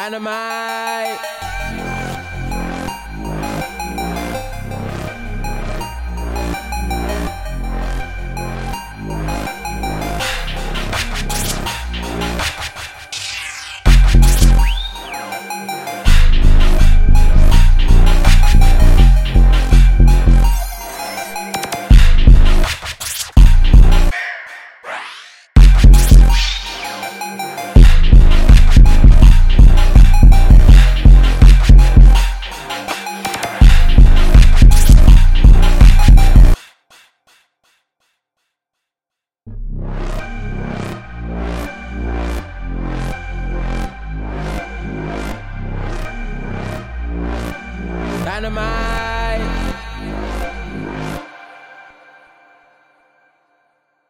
Dynamite. dynamite.